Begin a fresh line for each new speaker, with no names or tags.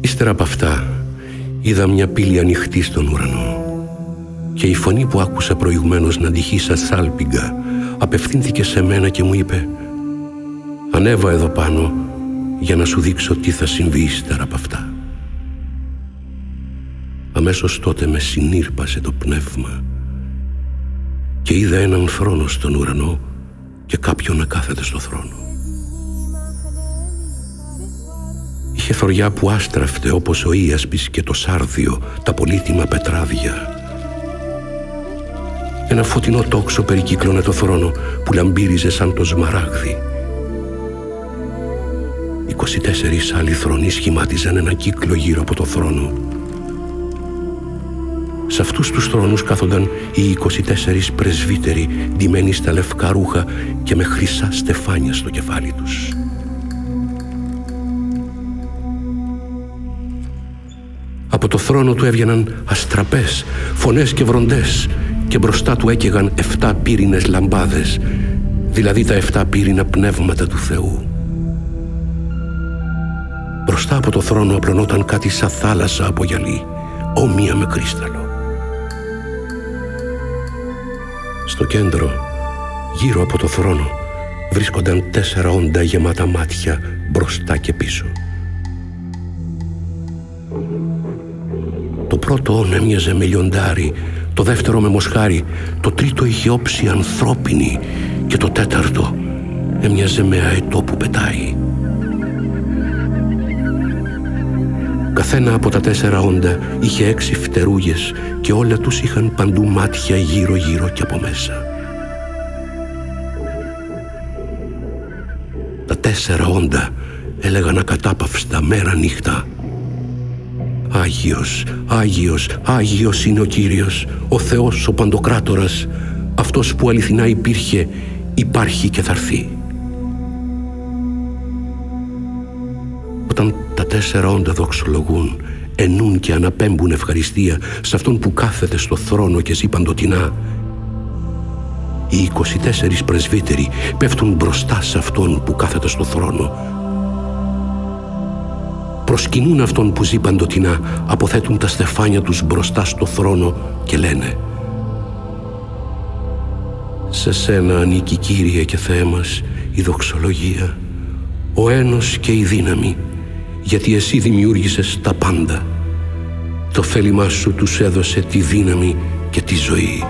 Ύστερα από αυτά είδα μια πύλη ανοιχτή στον ουρανό και η φωνή που άκουσα προηγουμένως να αντυχεί σαν σάλπιγγα απευθύνθηκε σε μένα και μου είπε «Ανέβα εδώ πάνω για να σου δείξω τι θα συμβεί ύστερα από αυτά». Αμέσως τότε με συνήρπασε το πνεύμα και είδα έναν θρόνο στον ουρανό και κάποιον να κάθεται στο θρόνο. Είχε θωριά που άστραφτε όπως ο Ίασπης και το Σάρδιο, τα πολύτιμα πετράδια. Ένα φωτεινό τόξο περικύκλωνε το θρόνο που λαμπύριζε σαν το σμαράγδι. 24 άλλοι θρονοί σχημάτιζαν ένα κύκλο γύρω από το θρόνο σε αυτούς τους θρόνους κάθονταν οι 24 πρεσβύτεροι ντυμένοι στα λευκά ρούχα και με χρυσά στεφάνια στο κεφάλι τους. Από το θρόνο του έβγαιναν αστραπές, φωνές και βροντές και μπροστά του έκαιγαν 7 πύρινες λαμπάδες, δηλαδή τα 7 πύρινα πνεύματα του Θεού. Μπροστά από το θρόνο απλωνόταν κάτι σαν θάλασσα από γυαλί, όμοια με κρίσταλο. Στο κέντρο, γύρω από το θρόνο, βρίσκονταν τέσσερα όντα γεμάτα μάτια μπροστά και πίσω. Το πρώτο όν έμοιαζε με λιοντάρι, το δεύτερο με μοσχάρι, το τρίτο είχε όψη ανθρώπινη και το τέταρτο έμοιαζε με αετό που πετάει. Καθένα από τα τέσσερα όντα είχε έξι φτερούγες και όλα τους είχαν παντού μάτια γύρω-γύρω και από μέσα. Τα τέσσερα όντα έλεγαν ακατάπαυστα μέρα νύχτα. Άγιος, Άγιος, Άγιος είναι ο Κύριος, ο Θεός ο Παντοκράτορας, αυτός που αληθινά υπήρχε, υπάρχει και θα έρθει. Όταν τα τέσσερα όντα δοξολογούν, ενούν και αναπέμπουν ευχαριστία σε αυτόν που κάθεται στο θρόνο και ζει παντοτινά. Οι 24 πρεσβύτεροι πέφτουν μπροστά σε αυτόν που κάθεται στο θρόνο. Προσκυνούν αυτόν που ζει παντοτινά, αποθέτουν τα στεφάνια τους μπροστά στο θρόνο και λένε «Σε σένα ανήκει Κύριε και Θεέ μας η δοξολογία, ο ένος και η δύναμη, γιατί εσύ δημιούργησες τα πάντα. Το θέλημά σου τους έδωσε τη δύναμη και τη ζωή.